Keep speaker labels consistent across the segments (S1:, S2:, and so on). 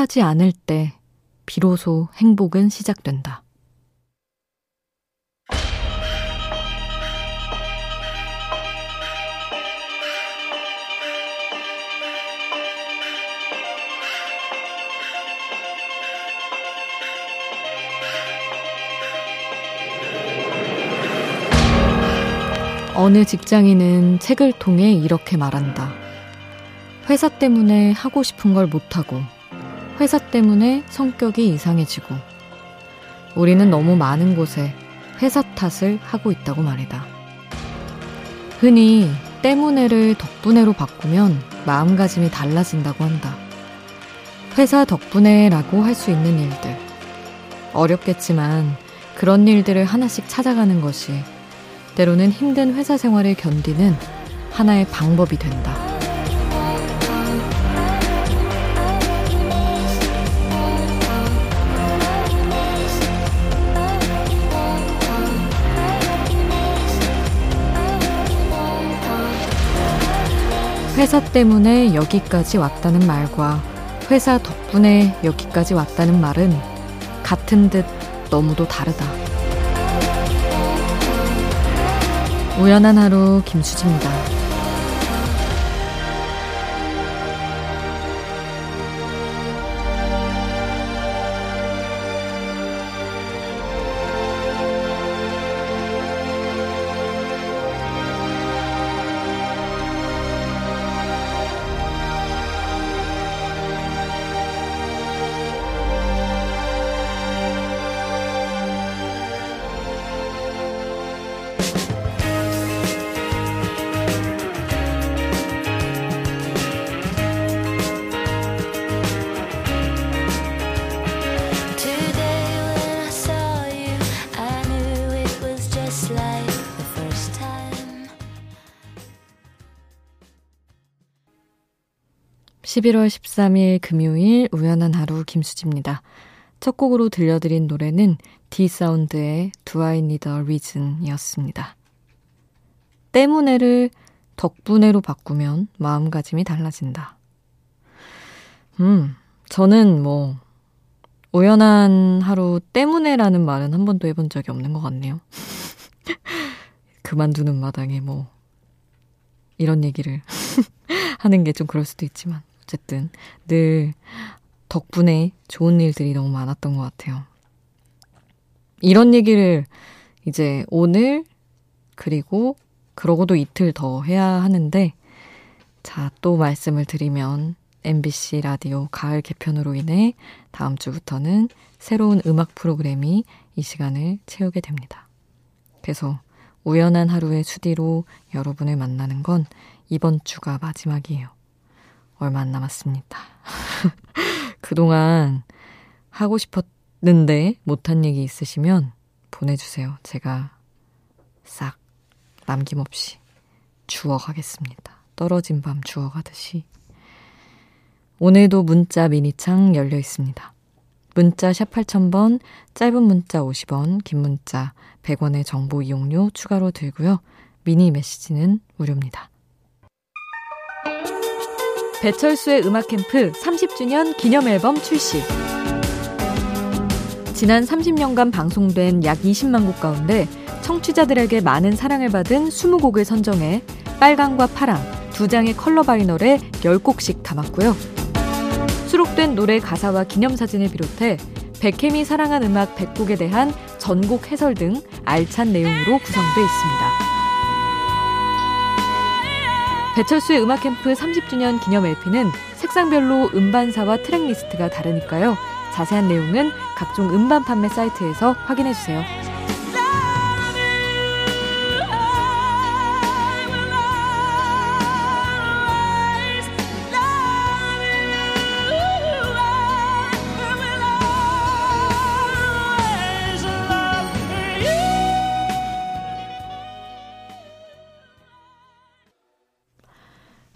S1: 하지 않을 때 비로소 행복은 시작된다. 어느 직장인은 책을 통해 이렇게 말한다. 회사 때문에 하고 싶은 걸 못하고, 회사 때문에 성격이 이상해지고, 우리는 너무 많은 곳에 회사 탓을 하고 있다고 말이다. 흔히 때문에를 덕분에로 바꾸면 마음가짐이 달라진다고 한다. 회사 덕분에라고 할 수 있는 일들. 어렵겠지만 그런 일들을 하나씩 찾아가는 것이 때로는 힘든 회사 생활을 견디는 하나의 방법이 된다. 회사 때문에 여기까지 왔다는 말과 회사 덕분에 여기까지 왔다는 말은 같은 듯 너무도 다르다. 우연한 하루 김수지입니다. 11월 13일 금요일 우연한 하루 김수지입니다. 첫 곡으로 들려드린 노래는 D-사운드의 Do I Need a Reason 이었습니다. 때문에를 덕분에로 바꾸면 마음가짐이 달라진다. 음, 저는 뭐, 우연한 하루 때문에라는 말은 한 번도 해본 적이 없는 것 같네요. 그만두는 마당에 뭐, 이런 얘기를 하는 게 좀 그럴 수도 있지만. 어쨌든 늘 덕분에 좋은 일들이 너무 많았던 것 같아요. 이런 얘기를 이제 오늘 그리고 그러고도 이틀 더 해야 하는데 자, 또 말씀을 드리면 MBC 라디오 가을 개편으로 인해 다음 주부터는 새로운 음악 프로그램이 이 시간을 채우게 됩니다. 그래서 우연한 하루의 수디로 여러분을 만나는 건 이번 주가 마지막이에요. 얼마 안 남았습니다. 그동안 하고 싶었는데 못한 얘기 있으시면 보내주세요. 제가 싹 남김없이 주워가겠습니다. 떨어진 밤 주워가듯이. 오늘도 문자 미니창 열려 있습니다. 문자 샵 8000번, 짧은 문자 50원, 긴 문자 100원의 정보 이용료 추가로 들고요. 미니 메시지는 무료입니다. 배철수의 음악 캠프 30주년 기념 앨범 출시. 지난 30년간 방송된 약 20만 곡 가운데 청취자들에게 많은 사랑을 받은 20곡을 선정해 빨강과 파랑 두 장의 컬러 바이널에 10곡씩 담았고요. 수록된 노래 가사와 기념사진을 비롯해 백혜미 사랑한 음악 100곡에 대한 전곡 해설 등 알찬 내용으로 구성되어 있습니다. 배철수의 음악캠프 30주년 기념 LP는 색상별로 음반사와 트랙리스트가 다르니까요. 자세한 내용은 각종 음반 판매 사이트에서 확인해주세요.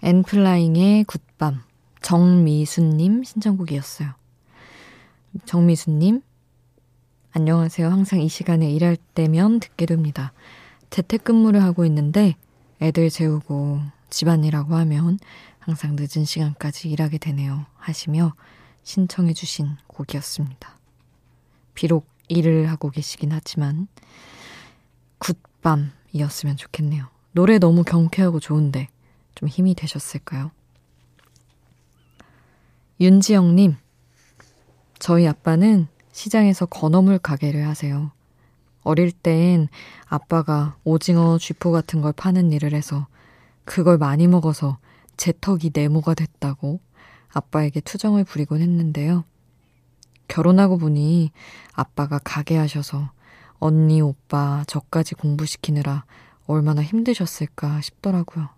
S1: 엔플라잉의 굿밤 정미수님 신청곡이었어요. 정미수님 안녕하세요. 항상 이 시간에 일할 때면 듣게 됩니다. 재택근무를 하고 있는데 애들 재우고 집안일하고 하면 항상 늦은 시간까지 일하게 되네요. 하시며 신청해 주신 곡이었습니다. 비록 일을 하고 계시긴 하지만, 굿밤이었으면 좋겠네요. 노래 너무 경쾌하고 좋은데, 좀 힘이 되셨을까요? 윤지영님, 저희 아빠는 시장에서 건어물 가게를 하세요. 어릴 땐 아빠가 오징어 쥐포 같은 걸 파는 일을 해서 그걸 많이 먹어서 제 턱이 네모가 됐다고 아빠에게 투정을 부리곤 했는데요. 결혼하고 보니 아빠가 가게 하셔서 언니, 오빠, 저까지 공부시키느라 얼마나 힘드셨을까 싶더라고요.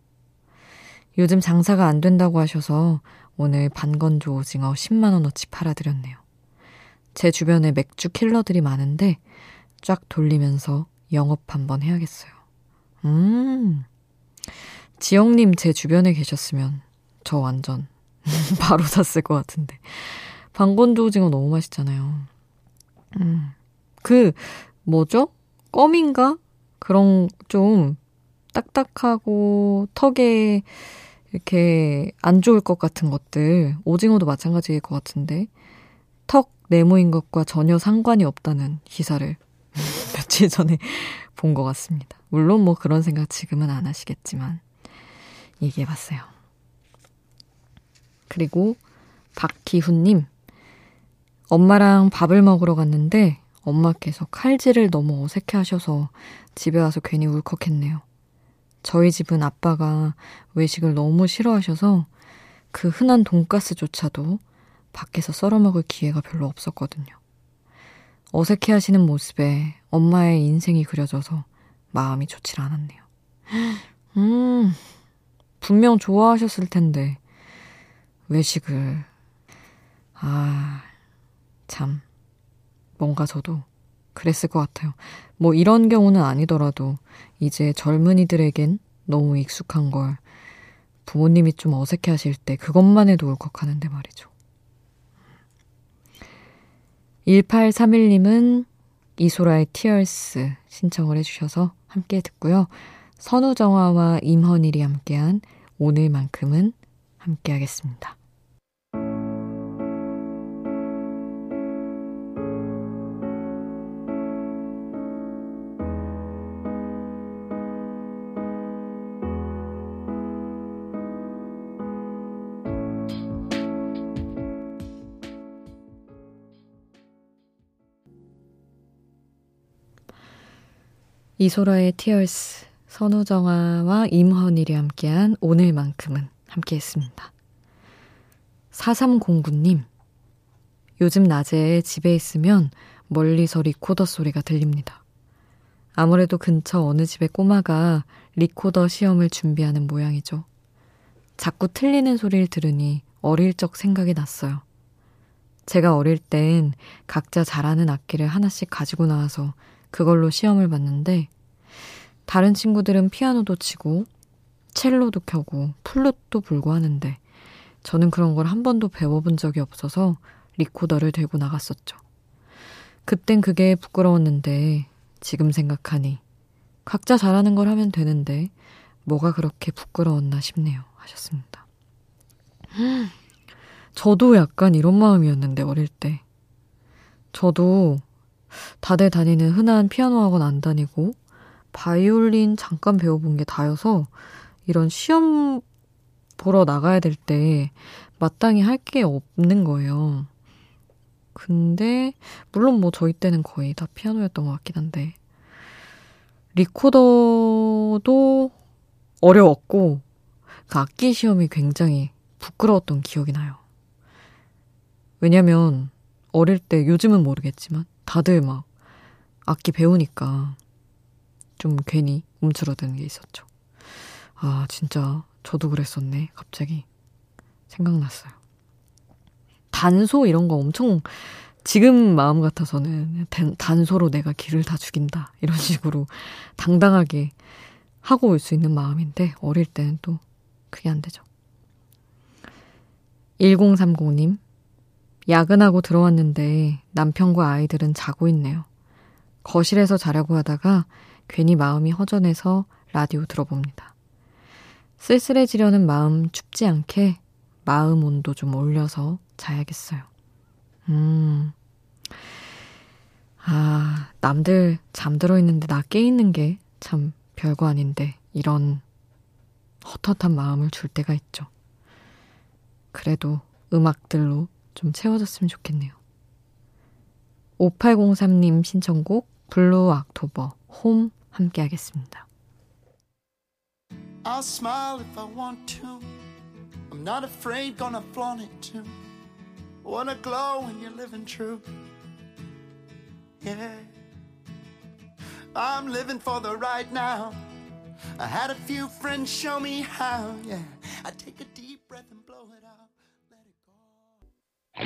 S1: 요즘 장사가 안 된다고 하셔서 오늘 반건조 오징어 10만원어치 팔아드렸네요. 제 주변에 맥주 킬러들이 많은데 쫙 돌리면서 영업 한번 해야겠어요. 음, 지영님 제 주변에 계셨으면 저 완전 바로 샀을 것 같은데. 방건조 오징어 너무 맛있잖아요. 음, 그, 뭐죠? 껌인가? 그런 좀 딱딱하고 턱에 이렇게 안 좋을 것 같은 것들. 오징어도 마찬가지일 것 같은데. 턱 네모인 것과 전혀 상관이 없다는 기사를 며칠 전에 본 것 같습니다. 물론 뭐 그런 생각 지금은 안 하시겠지만 얘기해 봤어요. 그리고 박기훈님, 엄마랑 밥을 먹으러 갔는데 엄마께서 칼질을 너무 어색해 하셔서 집에 와서 괜히 울컥했네요. 저희 집은 아빠가 외식을 너무 싫어하셔서 그 흔한 돈가스조차도 밖에서 썰어 먹을 기회가 별로 없었거든요. 어색해 하시는 모습에 엄마의 인생이 그려져서 마음이 좋질 않았네요. 음, 분명 좋아하셨을 텐데, 외식을. 아, 참. 뭔가 저도 그랬을 것 같아요. 뭐 이런 경우는 아니더라도 이제 젊은이들에겐 너무 익숙한 걸 부모님이 좀 어색해 하실 때 그것만 해도 울컥하는데 말이죠. 1831님은 이소라의 티얼스 신청을 해주셔서 함께 듣고요. 선우정아와 임헌일이 함께한 오늘만큼은 함께 하겠습니다. 이소라의 Tears, 선우정아와 임헌일이 함께한 오늘만큼은 함께했습니다. 4309님, 요즘 낮에 집에 있으면 멀리서 리코더 소리가 들립니다. 아무래도 근처 어느 집의 꼬마가 리코더 시험을 준비하는 모양이죠. 자꾸 틀리는 소리를 들으니 어릴 적 생각이 났어요. 제가 어릴 땐 각자 잘하는 악기를 하나씩 가지고 나와서 그걸로 시험을 봤는데 다른 친구들은 피아노도 치고 첼로도 켜고 플룻도 불고 하는데 저는 그런 걸 한 번도 배워본 적이 없어서 리코더를 들고 나갔었죠. 그땐 그게 부끄러웠는데 지금 생각하니 각자 잘하는 걸 하면 되는데 뭐가 그렇게 부끄러웠나 싶네요. 하셨습니다. 저도 약간 이런 마음이었는데 어릴 때. 저도 다들 다니는 흔한 피아노 학원 안 다니고 바이올린 잠깐 배워본 게 다여서 이런 시험 보러 나가야 될 때 마땅히 할 게 없는 거예요. 근데 물론 뭐 저희 때는 거의 다 피아노였던 것 같긴 한데 리코더도 어려웠고 그 악기 시험이 굉장히 부끄러웠던 기억이 나요. 왜냐면 어릴 때 요즘은 모르겠지만 다들 막 악기 배우니까 좀 괜히 움츠러드는 게 있었죠. 아, 진짜 저도 그랬었네. 갑자기 생각났어요. 단소 이런 거 엄청 지금 마음 같아서는 단소로 내가 길을 다 죽인다. 이런 식으로 당당하게 하고 올 수 있는 마음인데 어릴 때는 또 그게 안 되죠. 1030님, 야근하고 들어왔는데 남편과 아이들은 자고 있네요. 거실에서 자려고 하다가 괜히 마음이 허전해서 라디오 들어봅니다. 쓸쓸해지려는 마음 춥지 않게 마음 온도 좀 올려서 자야겠어요. 음. 아, 남들 잠들어 있는데 나 깨 있는 게 참 별거 아닌데, 이런 헛헛한 마음을 줄 때가 있죠. 그래도 음악들로 좀 채워졌으면 좋겠네요. 5803님 신청곡 Blue October Home 함께 하겠습니다. I'll smile if I want to. I'm not afraid, gonna flaunt it too. Wanna glow when you're living true. Yeah. I'm living for the right now. I had a few friends show me how. Yeah. I take a deep breath and blow it out.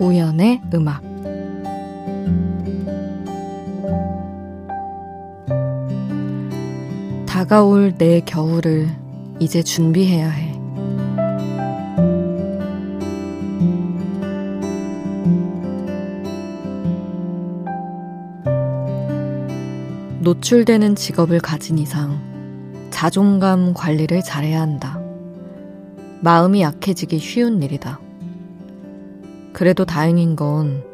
S1: 우연의 음악 다가올 내 겨울을 이제 준비해야 해. 노출되는 직업을 가진 이상 자존감 관리를 잘해야 한다. 마음이 약해지기 쉬운 일이다. 그래도 다행인 건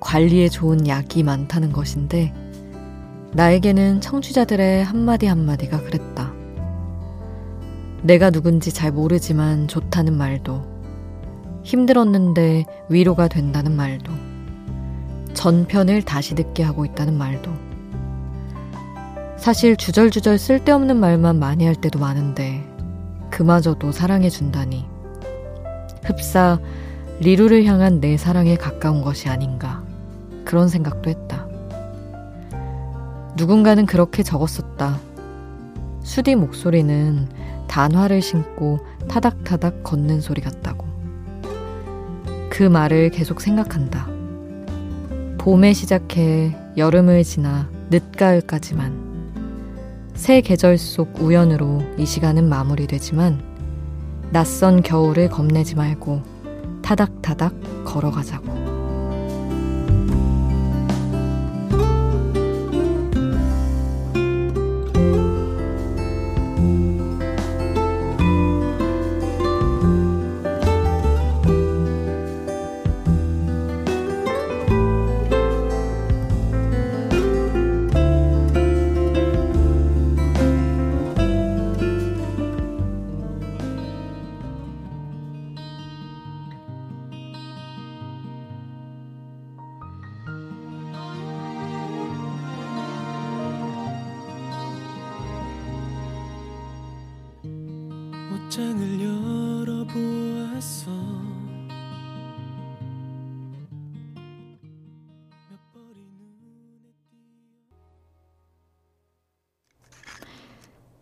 S1: 관리에 좋은 약이 많다는 것인데 나에게는 청취자들의 한마디 한마디가 그랬다. 내가 누군지 잘 모르지만 좋다는 말도, 힘들었는데 위로가 된다는 말도, 전편을 다시 듣게 하고 있다는 말도, 사실 주절주절 쓸데없는 말만 많이 할 때도 많은데, 그마저도 사랑해준다니. 흡사, 리루를 향한 내 사랑에 가까운 것이 아닌가. 그런 생각도 했다. 누군가는 그렇게 적었었다. 수디 목소리는 단화를 신고 타닥타닥 걷는 소리 같다고. 그 말을 계속 생각한다. 봄에 시작해 여름을 지나 늦가을까지만. 새 계절 속 우연으로 이 시간은 마무리되지만 낯선 겨울을 겁내지 말고 타닥타닥 걸어가자고.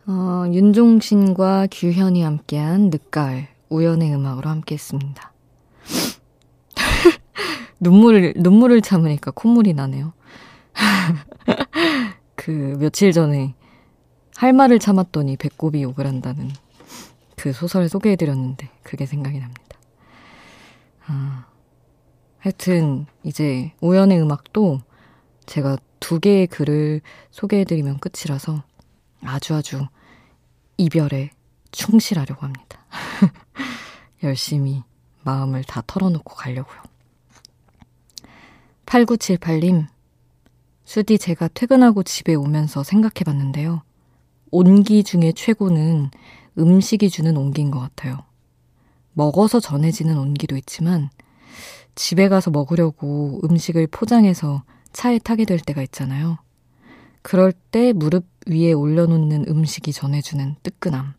S1: 어, 윤종신과 규현이 함께한 늦가을 우연의 음악으로 함께했습니다. 눈물을 눈물을 참으니까 콧물이 나네요. 그 며칠 전에 할 말을 참았더니 배꼽이 욕을 한다는 그 소설을 소개해드렸는데 그게 생각이 납니다. 아, 하여튼 이제 우연의 음악도 제가 두 개의 글을 소개해드리면 끝이라서 아주 아주 이별에 충실하려고 합니다. 열심히 마음을 다 털어놓고 가려고요. 8978님, 수디 제가 퇴근하고 집에 오면서 생각해 봤는데요. 온기 중에 최고는 음식이 주는 온기인 것 같아요. 먹어서 전해지는 온기도 있지만 집에 가서 먹으려고 음식을 포장해서 차에 타게 될 때가 있잖아요. 그럴 때 무릎 위에 올려놓는 음식이 전해주는 뜨끈함.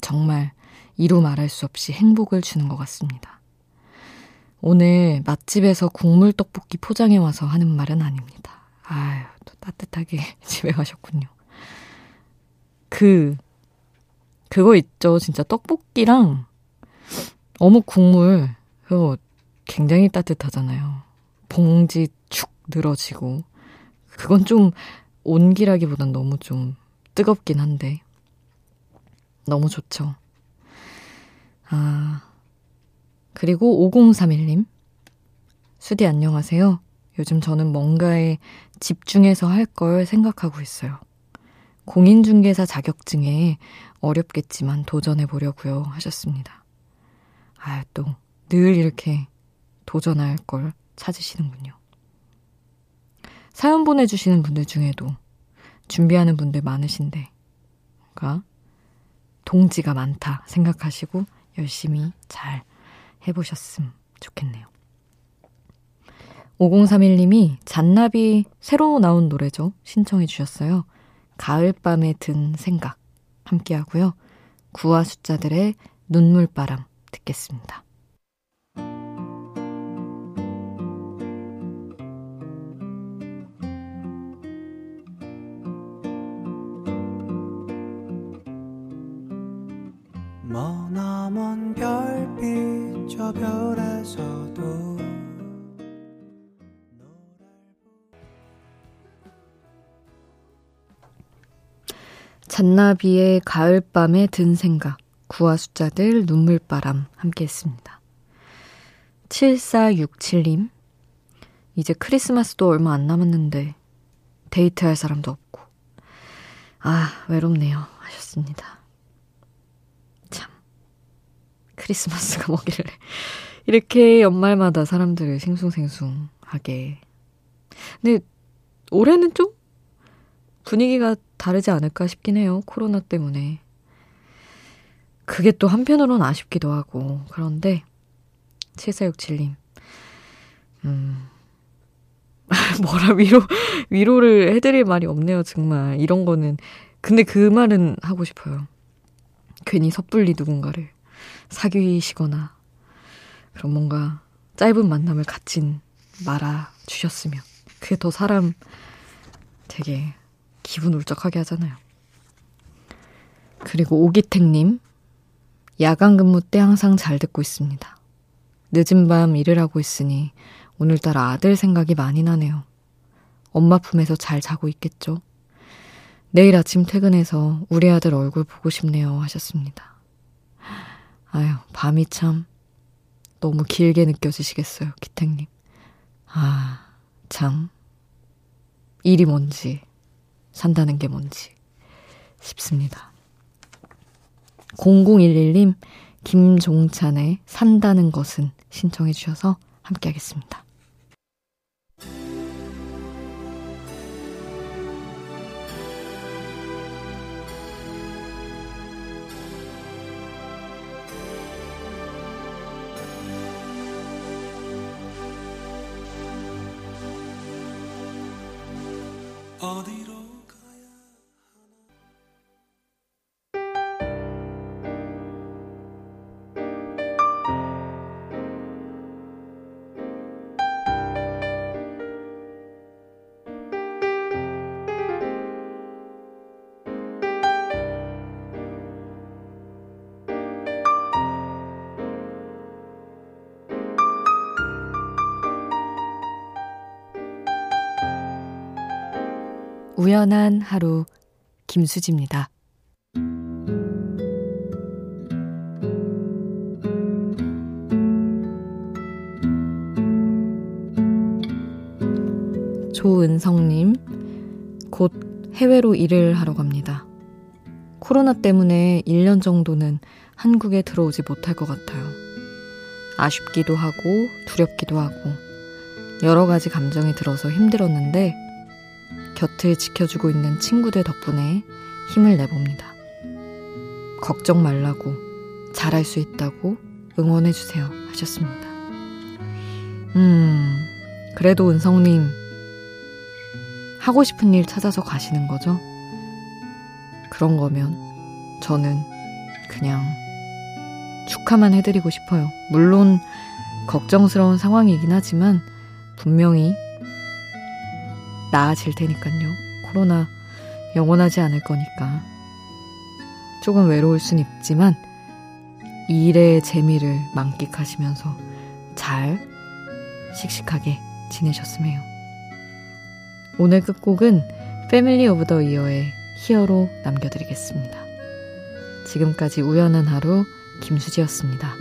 S1: 정말 이루 말할 수 없이 행복을 주는 것 같습니다. 오늘 맛집에서 국물 떡볶이 포장해 와서 하는 말은 아닙니다. 아유, 또 따뜻하게 집에 가셨군요. 그 그거 있죠. 진짜 떡볶이랑 어묵 국물, 그거 굉장히 따뜻하잖아요. 봉지 축 늘어지고. 그건 좀 온기라기보단 너무 좀 뜨겁긴 한데. 너무 좋죠. 아, 그리고 5031님. 수디 안녕하세요. 요즘 저는 뭔가에 집중해서 할 걸 생각하고 있어요. 공인중개사 자격증에 어렵겠지만 도전해 보려고요 하셨습니다. 아, 또 늘 이렇게 도전할 걸 찾으시는군요. 사연 보내주시는 분들 중에도 준비하는 분들 많으신데, 뭔가 동지가 많다 생각하시고 열심히 잘 해보셨음 좋겠네요. 5031님이 잔나비 새로 나온 노래죠. 신청해 주셨어요. 가을밤에 든 생각 함께 하고요. 구와 숫자들의 눈물바람 듣겠습니다. 별빛 저 별에서도 잔나비의 가을밤에 든 생각, 구와 숫자들, 눈물바람 함께 했습니다. 7467님, 이제 크리스마스도 얼마 안 남았는데 데이트할 사람도 없고, 아, 외롭네요. 하셨습니다. 참, 크리스마스가 뭐길래 이렇게 연말마다 사람들을 싱숭생숭하게. 근데 올해는 좀 분위기가 다르지 않을까 싶긴 해요. 코로나 때문에. 그게 또 한편으로는 아쉽기도 하고. 그런데, 7467님. 음, 뭐라 위로, 위로를 해드릴 말이 없네요, 정말. 이런 거는. 근데 그 말은 하고 싶어요. 괜히 섣불리 누군가를 사귀시거나, 그런 뭔가 짧은 만남을 갖진 말아 주셨으면. 그게 더 사람 되게 기분 울적하게 하잖아요. 그리고 오기택님, 야간 근무 때 항상 잘 듣고 있습니다. 늦은 밤 일을 하고 있으니 오늘따라 아들 생각이 많이 나네요. 엄마 품에서 잘 자고 있겠죠? 내일 아침 퇴근해서 우리 아들 얼굴 보고 싶네요 하셨습니다. 아유, 밤이 참 너무 길게 느껴지시겠어요, 기택님. 아, 참. 일이 뭔지 산다는 게 뭔지 싶습니다. 0011님, 김종찬의 산다는 것은 신청해 주셔서 함께 하겠습니다. 어디 우연한 하루 김수지입니다. 조은성님, 곧 해외로 일을 하러 갑니다. 코로나 때문에 1년 정도는 한국에 들어오지 못할 것 같아요. 아쉽기도 하고 두렵기도 하고 여러 가지 감정이 들어서 힘들었는데 곁을 지켜주고 있는 친구들 덕분에 힘을 내봅니다. 걱정 말라고, 잘할 수 있다고 응원해주세요. 하셨습니다. 음, 그래도 은성님, 하고 싶은 일 찾아서 가시는 거죠? 그런 거면 저는 그냥 축하만 해드리고 싶어요. 물론 걱정스러운 상황이긴 하지만 분명히 나아질 테니까요. 코로나 영원하지 않을 거니까. 조금 외로울 순 있지만 일의 재미를 만끽하시면서 잘 씩씩하게 지내셨으면 해요. 오늘 끝곡은 Family of the Year의 히어로 남겨드리겠습니다. 지금까지 우연한 하루 김수지였습니다.